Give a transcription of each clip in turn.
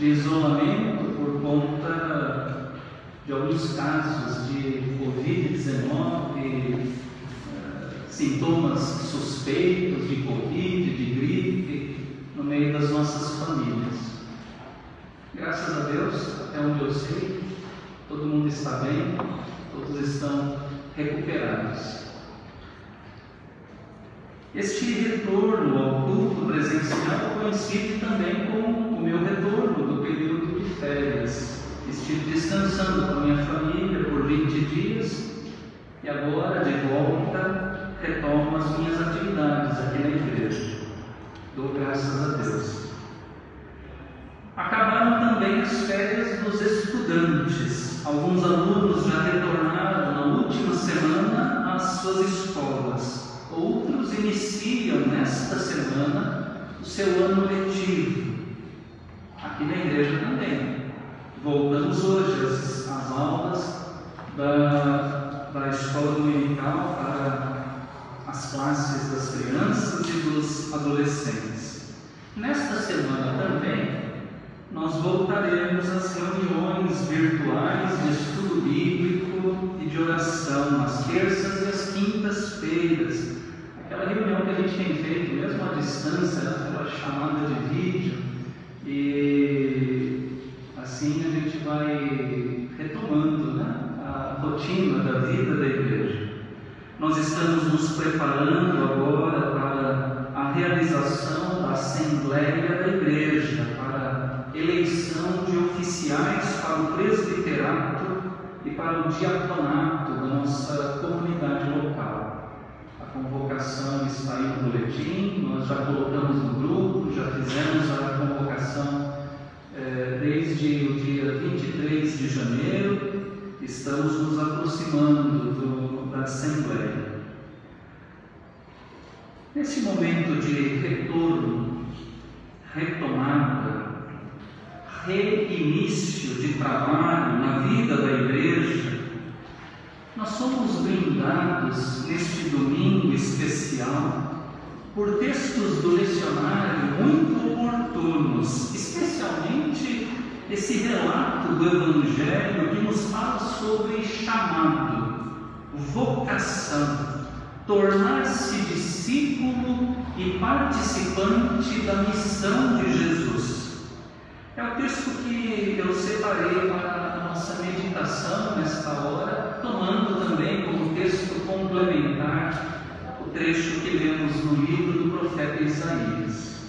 de isolamento por conta de alguns casos de Covid-19, eh, sintomas suspeitos de Covid, de gripe, no meio das nossas famílias. Graças a Deus, até onde eu sei, todo mundo está bem, todos estão recuperados. Este retorno ao culto presencial coincide também com o meu retorno do período de férias. Estive descansando com a minha família por 20 dias e agora, de volta, retomo as minhas atividades aqui na igreja. Dou graças a Deus. Acabaram também as férias dos estudantes. Alguns alunos já retornaram na última semana às suas escolas. Outros iniciam nesta semana o seu ano letivo. Aqui na igreja também. Voltamos hoje às, às aulas da, da escola dominical para as classes das crianças e dos adolescentes. Nesta semana também nós voltaremos às reuniões virtuais de estudo bíblico e de oração, nas terças e às quintas-feiras, aquela reunião que a gente tem feito, mesmo à distância, pela chamada de vídeo, e assim a gente vai retomando né, a rotina da vida da igreja. Nós estamos nos preparando agora para a realização da Assembleia da Igreja, para eleição de oficiais para o presbiterato e para o diaconato da nossa comunidade local. A convocação está aí no boletim, nós já colocamos no grupo, já fizemos a convocação eh, desde o dia 23 de janeiro, estamos nos aproximando do, da Assembleia. Nesse momento de retorno, retomada, reinício de trabalho na vida da igreja, nós somos brindados neste domingo especial por textos do lecionário muito oportunos, especialmente esse relato do Evangelho que nos fala sobre chamado, vocação, tornar-se discípulo e participante da missão de Jesus. É o texto que eu separei para a nossa meditação nesta hora, tomando também como texto complementar trecho que lemos no livro do profeta Isaías.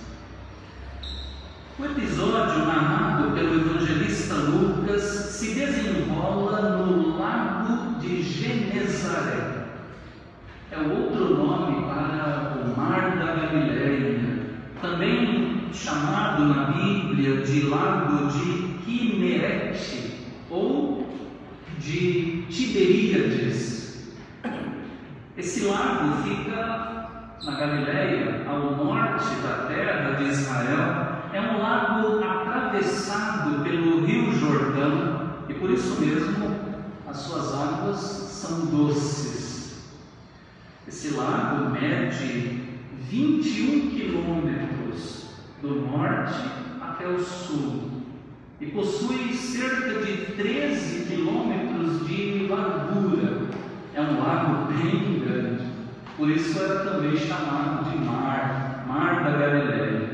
O episódio narrado pelo evangelista Lucas se desenrola no Lago de Genezaré. É outro nome para o Mar da Galileia, também chamado na Bíblia de Lago de Quimerete ou de Tiberíades. Esse lago fica na Galileia, ao norte da terra de Israel, é um lago atravessado pelo Rio Jordão e por isso mesmo as suas águas são doces. Esse lago mede 21 quilômetros do norte até o sul e possui cerca de 13 quilômetros de largura. É um lago bem grande, por isso era também chamado de mar, Mar da Galileia.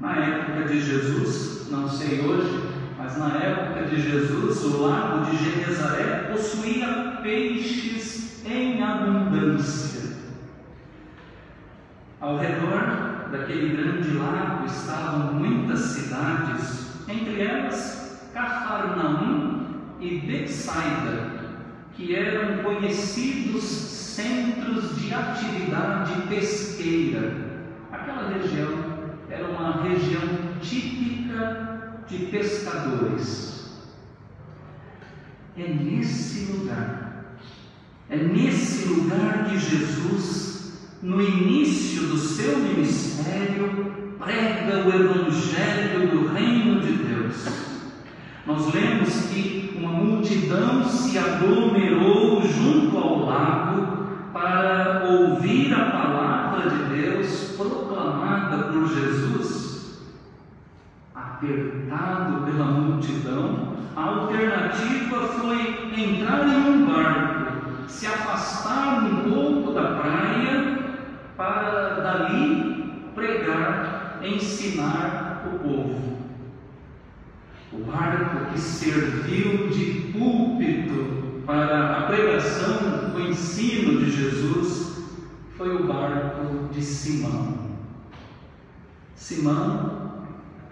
Na época de Jesus, não sei hoje, mas na época de Jesus, o lago de Genezaré possuía peixes em abundância. Ao redor daquele grande lago estavam muitas cidades, entre elas Cafarnaum e Betsaida, que eram conhecidos centros de atividade pesqueira. Aquela região era uma região típica de pescadores. É nesse lugar, é nesse lugar que Jesus, no início do seu ministério, prega o Evangelho do Reino de Deus. Nós lemos que uma multidão se aglomerou junto ao lago para ouvir a palavra de Deus proclamada por Jesus. Apertado pela multidão, a alternativa foi entrar em um barco, se afastar um pouco da praia para dali pregar, ensinar o povo. O barco que serviu de púlpito para a pregação, o ensino de Jesus, foi o barco de Simão. Simão,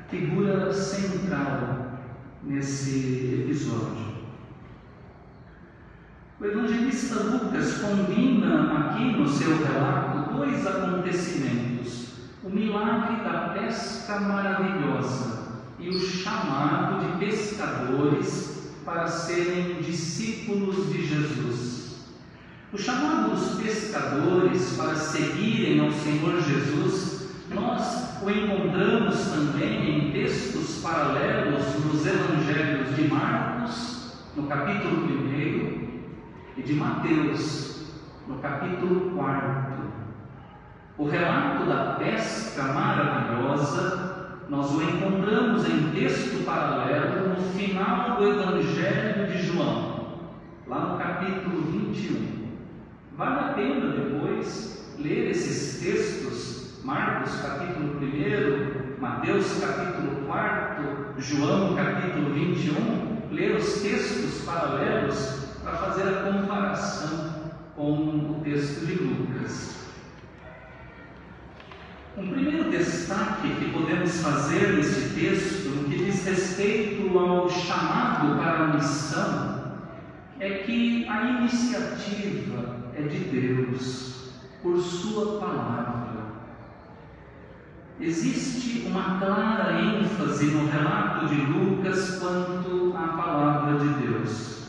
figura central nesse episódio. O evangelista Lucas combina aqui no seu relato dois acontecimentos: o milagre da pesca maravilhosa e o chamado de pescadores para serem discípulos de Jesus. O chamado dos pescadores para seguirem ao Senhor Jesus, nós o encontramos também em textos paralelos nos evangelhos de Marcos, no capítulo 1, e de Mateus, no capítulo 4. O relato da pesca maravilhosa nós o encontramos em texto paralelo no final do Evangelho de João, lá no capítulo 21. Vale a pena depois ler esses textos, Marcos capítulo 1, Mateus capítulo 4, João capítulo 21, ler os textos paralelos para fazer a comparação com o texto de Lucas. Um primeiro destaque que podemos fazer nesse texto, no que diz respeito ao chamado para a missão, é que a iniciativa é de Deus, por Sua palavra. Existe uma clara ênfase no relato de Lucas quanto à palavra de Deus.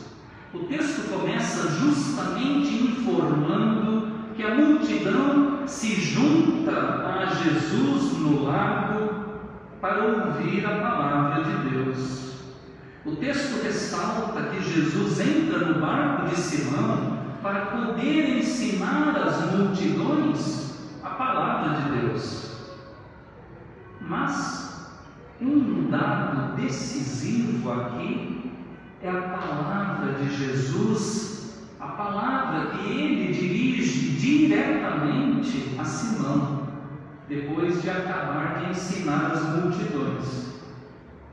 O texto começa justamente informando que a multidão se junta a Jesus no lago para ouvir a palavra de Deus. O texto ressalta que Jesus entra no barco de Simão para poder ensinar às multidões a palavra de Deus. Mas um dado decisivo aqui é a palavra de Jesus, a palavra que ele dirige diretamente a Simão, depois de acabar de ensinar as multidões.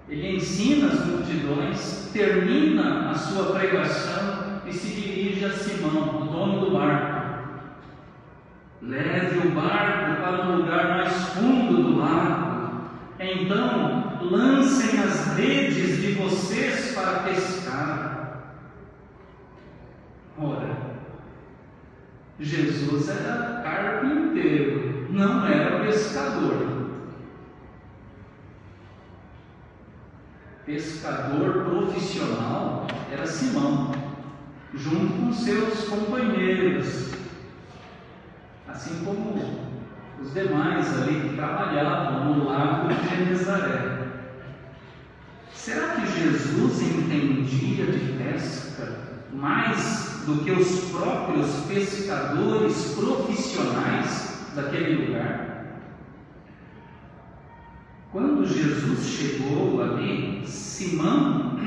Ele ensina as multidões, termina a sua pregação e se dirige a Simão, o dono do barco. Leve o barco para um lugar mais fundo do lago. Então, lancem as redes de vocês para pescar. Ora, Jesus era carpinteiro, não era pescador. Pescador profissional era Simão, junto com seus companheiros, assim como os demais ali que trabalhavam no lago de Genezaré. Será que Jesus entendia de pesca mais do que os próprios pescadores profissionais daquele lugar? Quando Jesus chegou ali, Simão,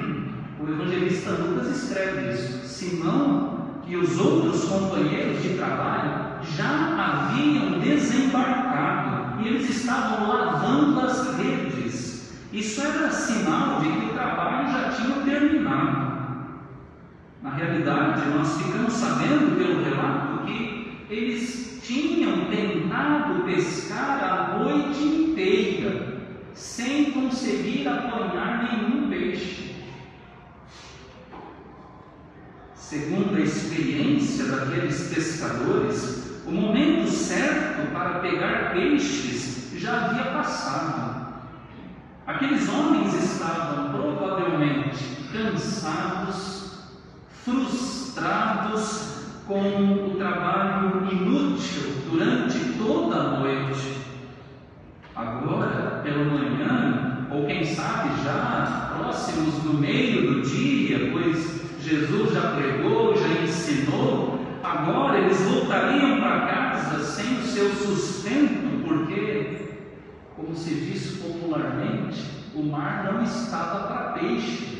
o evangelista Lucas escreve isso, Simão e os outros companheiros de trabalho já haviam desembarcado e eles estavam lavando as redes isso era sinal de que o trabalho já tinha terminado. Na realidade, nós ficamos sabendo pelo relato que eles tinham tentado pescar a noite inteira, sem conseguir apanhar nenhum peixe. Segundo a experiência daqueles pescadores, o momento certo para pegar peixes já havia passado. Aqueles homens estavam provavelmente cansados, frustrados com o trabalho inútil durante toda a noite. Agora, pela manhã, ou quem sabe já próximos do meio do dia, pois Jesus já pregou, já ensinou, agora eles voltariam para casa sem o seu sustento, porque, como se diz popularmente, o mar não estava para peixe.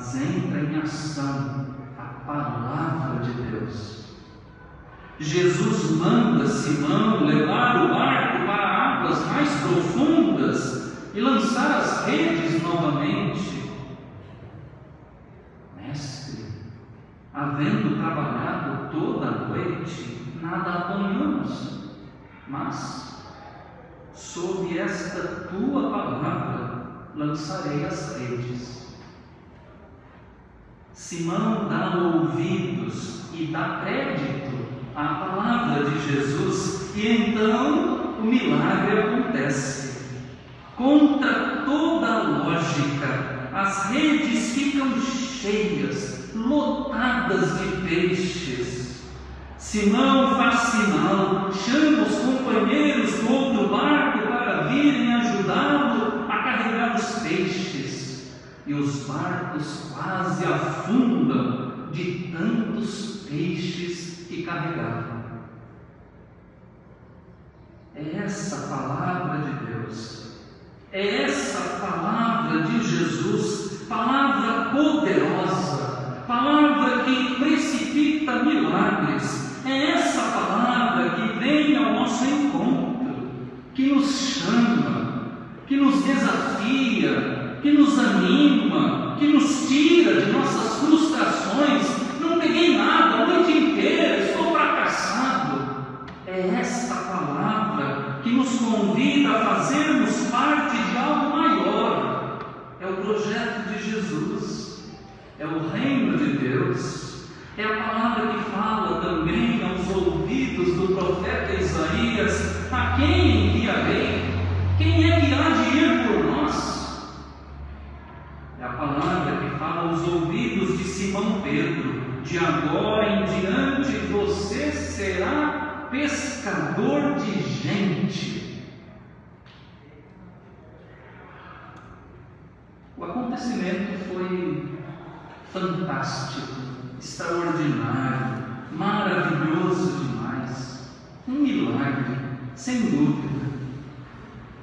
Mas entra em ação a palavra de Deus. Jesus manda Simão levar o barco para águas mais profundas e lançar as redes novamente. Mestre, havendo trabalhado toda a noite, nada apanhamos, mas sob esta tua palavra lançarei as redes. Simão dá ouvidos e dá crédito à palavra de Jesus, e então o milagre acontece. Contra toda a lógica, as redes ficam cheias, lotadas de peixes. Simão faz sinal, chama os companheiros do outro barco para virem ajudá-lo a carregar os peixes. E os barcos quase afundam de tantos peixes que carregavam. É essa palavra de Deus, é essa palavra de Jesus, palavra poderosa, palavra que precipita milagres, é essa palavra que vem ao nosso encontro, que nos chama, que nos desafia, que nos anima, que nos tira de nossas frustrações. Não peguei nada a noite inteira, estou fracassado. É esta palavra que nos convida a fazermos parte de algo maior. É o projeto de Jesus, é o reino de Deus. É a palavra que fala também aos ouvidos do profeta Isaías: a quem enviarei? Quem é que há de ir por nós? É a palavra que fala aos ouvidos de Simão Pedro: de agora em diante você será pescador de gente. O acontecimento foi fantástico, extraordinário, maravilhoso demais. Um milagre, sem dúvida.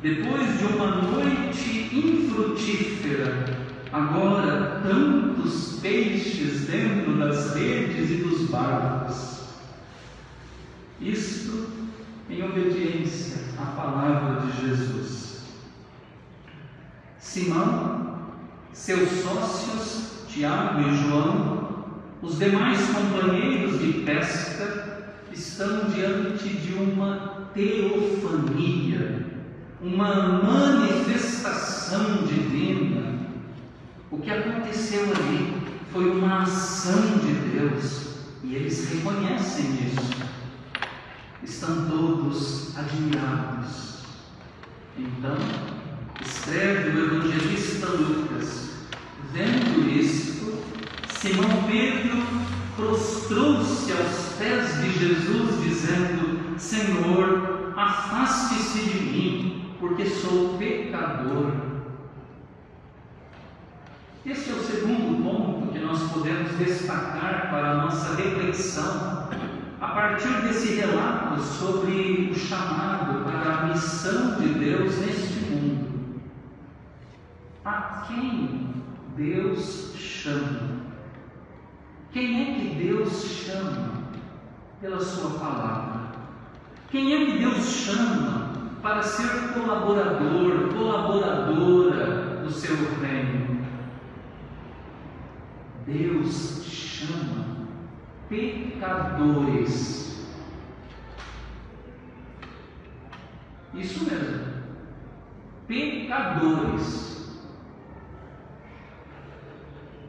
Depois de uma noite infrutífera, agora tantos peixes dentro das redes e dos barcos. Isto em obediência à palavra de Jesus. Simão, seus sócios, Tiago e João, os demais companheiros de pesca, estão diante de uma teofania, uma manifestação divina. O que aconteceu ali foi uma ação de Deus e eles reconhecem isso. Estão todos admirados. Então, escreve o evangelista Lucas, vendo isto, Simão Pedro prostrou-se aos pés de Jesus, dizendo: Senhor, afaste-se de mim, porque sou pecador. Este é o segundo ponto que nós podemos destacar para a nossa reflexão a partir desse relato sobre o chamado para a missão de Deus neste mundo. A quem Deus chama? Quem é que Deus chama pela Sua palavra? Quem é que Deus chama para ser colaborador, colaboradora do seu reino? Deus chama pecadores. Isso mesmo, pecadores.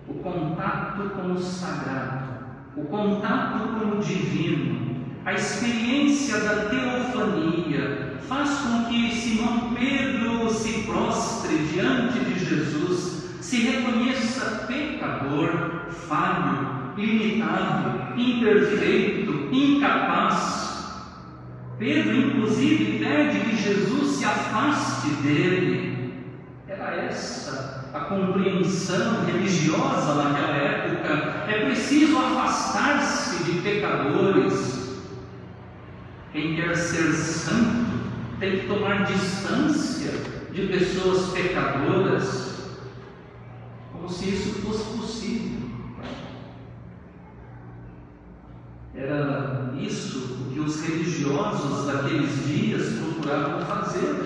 O contato com o sagrado, o contato com o divino, a experiência da teofania faz com que Simão Pedro se prostre diante de Jesus, se reconheça pecador, falho, limitado, imperfeito, incapaz. Pedro, inclusive, pede que Jesus se afaste dele. Era essa a compreensão religiosa naquela época, é preciso afastar-se de pecadores. Quem quer ser santo tem que tomar distância de pessoas pecadoras, como se isso fosse possível. Era isso que os religiosos daqueles dias procuravam fazer.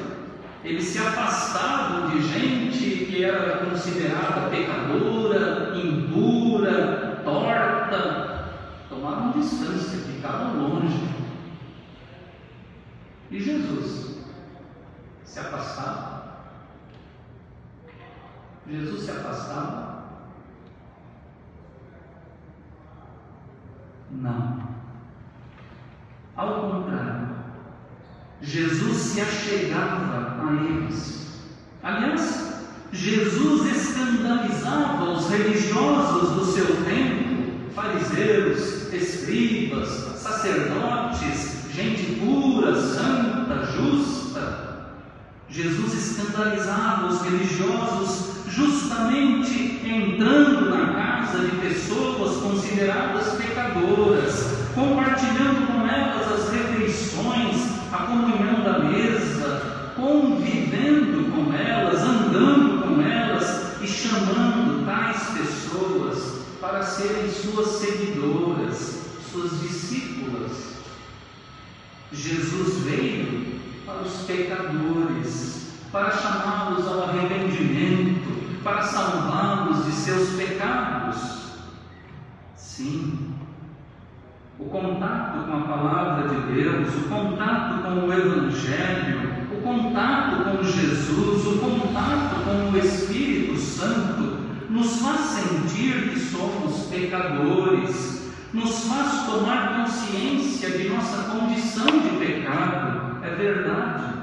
Eles se afastavam de gente que era considerada pecadora, impura, torta, tomavam distância, ficavam longe. E Jesus se afastava. Jesus se afastava? Não. Ao contrário, Jesus se achegava a eles. Aliás, Jesus escandalizava os religiosos do seu tempo, fariseus, escribas, sacerdotes, gente pura, santa, justa. Jesus escandalizava os religiosos justamente entrando na casa de pessoas consideradas pecadoras, compartilhando com elas as refeições, a comunhão da mesa, convivendo com elas, andando com elas e chamando tais pessoas para serem suas seguidoras, suas discípulas. Jesus veio para os pecadores, para chamá-los ao arrependimento, para salvá-los de seus pecados. Sim, o contato com a palavra de Deus, o contato com o Evangelho, o contato com Jesus, o contato com o Espírito Santo, nos faz sentir que somos pecadores, nos faz tomar consciência de nossa condição de pecado. É verdade.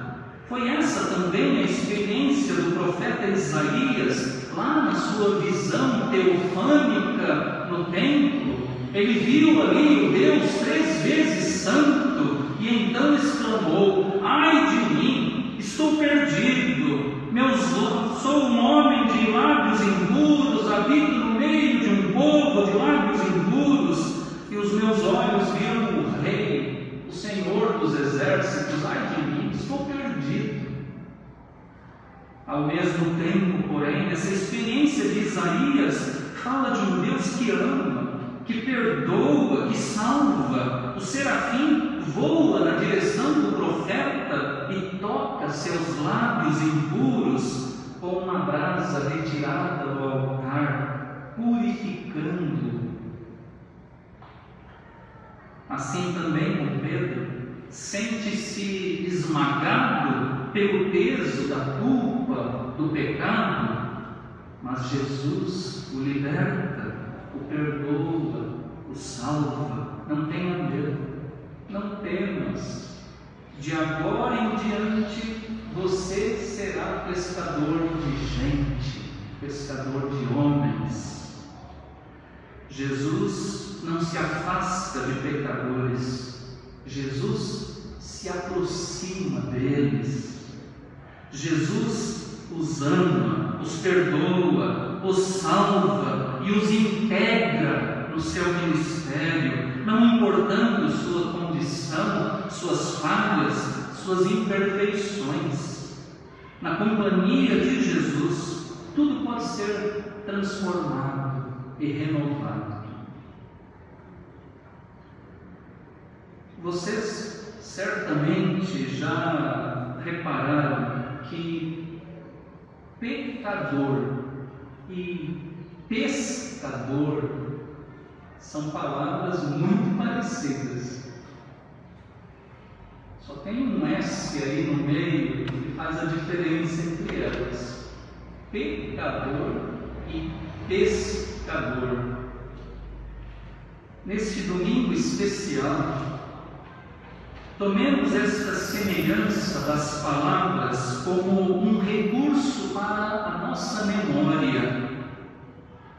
Foi essa também a experiência do profeta Isaías, lá na sua visão teofânica no templo ele viu ali o Deus três vezes santo e então exclamou: Ai de mim, estou perdido. Meus, sou um homem de lábios impuros, habito no meio de um povo de lábios impuros, e os meus olhos viram o Rei, o Senhor dos exércitos. Ai de mim, estou perdido. Ao mesmo tempo, porém, essa experiência de Isaías fala de um Deus que ama que perdoa, que salva. O serafim voa na direção do profeta e toca seus lábios impuros com uma brasa retirada do altar, purificando. Assim também com Pedro, sente-se esmagado pelo peso da culpa, do pecado, mas Jesus o liberta o perdoa, o salva. Não tenha medo, não temas. De agora em diante você será pescador de gente, pescador de homens. Jesus não se afasta de pecadores, Jesus se aproxima deles. Jesus os ama, os perdoa, os salva e os integra no seu ministério, não importando sua condição, suas falhas, suas imperfeições. Na companhia de Jesus, tudo pode ser transformado e renovado. Vocês certamente já repararam que pecador e pescador são palavras muito parecidas. Só tem um S aí no meio que faz a diferença entre elas. Pecador e pescador. Neste domingo especial, Tomemos esta semelhança das palavras como um recurso para a nossa memória,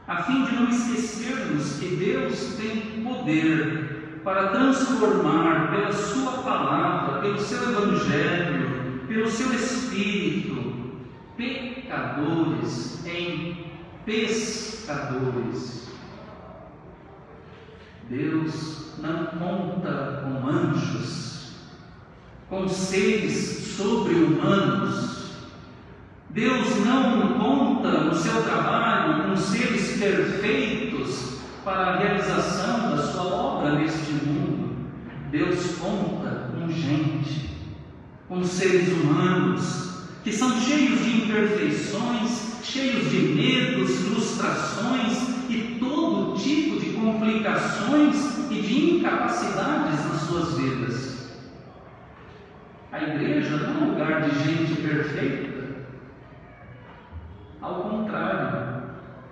a fim de não esquecermos que Deus tem poder para transformar pela Sua palavra, pelo seu Evangelho, pelo seu Espírito, pecadores em pescadores. Deus não conta com anjos, com seres sobre-humanos. Deus não conta no seu trabalho com seres perfeitos para a realização da sua obra neste mundo. Deus conta com gente, com seres humanos que são cheios de imperfeições, cheios de medos, frustrações e todo tipo de complicações e de incapacidades A igreja não é lugar de gente perfeita. Ao contrário,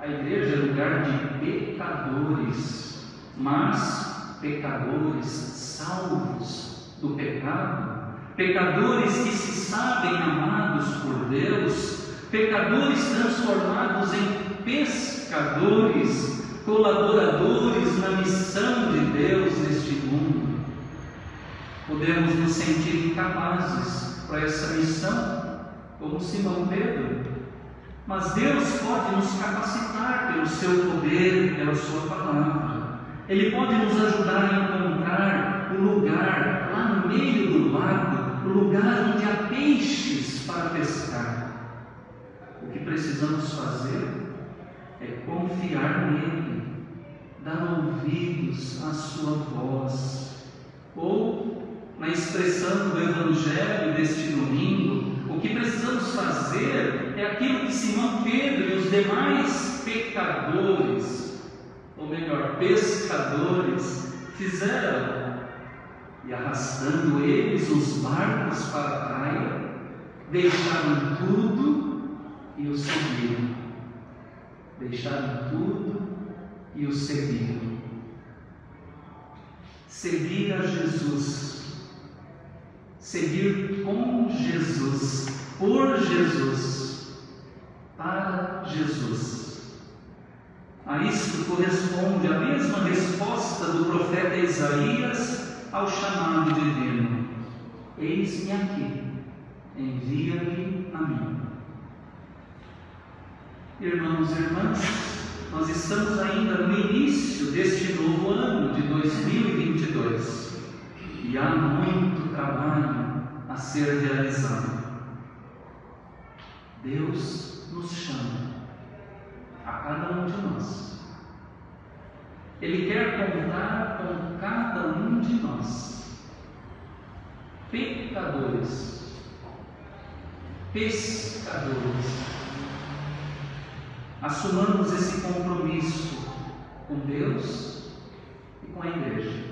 a igreja é lugar de pecadores, mas pecadores salvos do pecado, pecadores que se sabem amados por Deus, pecadores transformados em pescadores, colaboradores na missão de Deus neste mundo. Podemos nos sentir incapazes para essa missão, como Simão Pedro, mas Deus pode nos capacitar pelo seu poder, pela sua palavra. Ele pode nos ajudar a encontrar o lugar lá no meio do lago, o lugar onde há peixes para pescar. O que precisamos fazer é confiar nele, dar ouvidos à sua voz. Ou, na expressão do Evangelho deste domingo, o que precisamos fazer é aquilo que Simão Pedro e os demais pecadores, ou melhor, pescadores, fizeram. E arrastando eles os barcos para a praia, deixaram tudo e o seguiram. Deixaram tudo e o seguiram. Seguir a Jesus seguir com Jesus, por Jesus, para Jesus. A isto corresponde a mesma resposta do profeta Isaías ao chamado divino: Eis-me aqui, envia-me a mim. Irmãos e irmãs, nós estamos ainda no início deste novo ano de 2022 e há muito trabalho a ser realizado. Deus nos chama a cada um de nós. Ele quer contar com cada um de nós, pecadores, pescadores. Assumamos esse compromisso com Deus e com a igreja.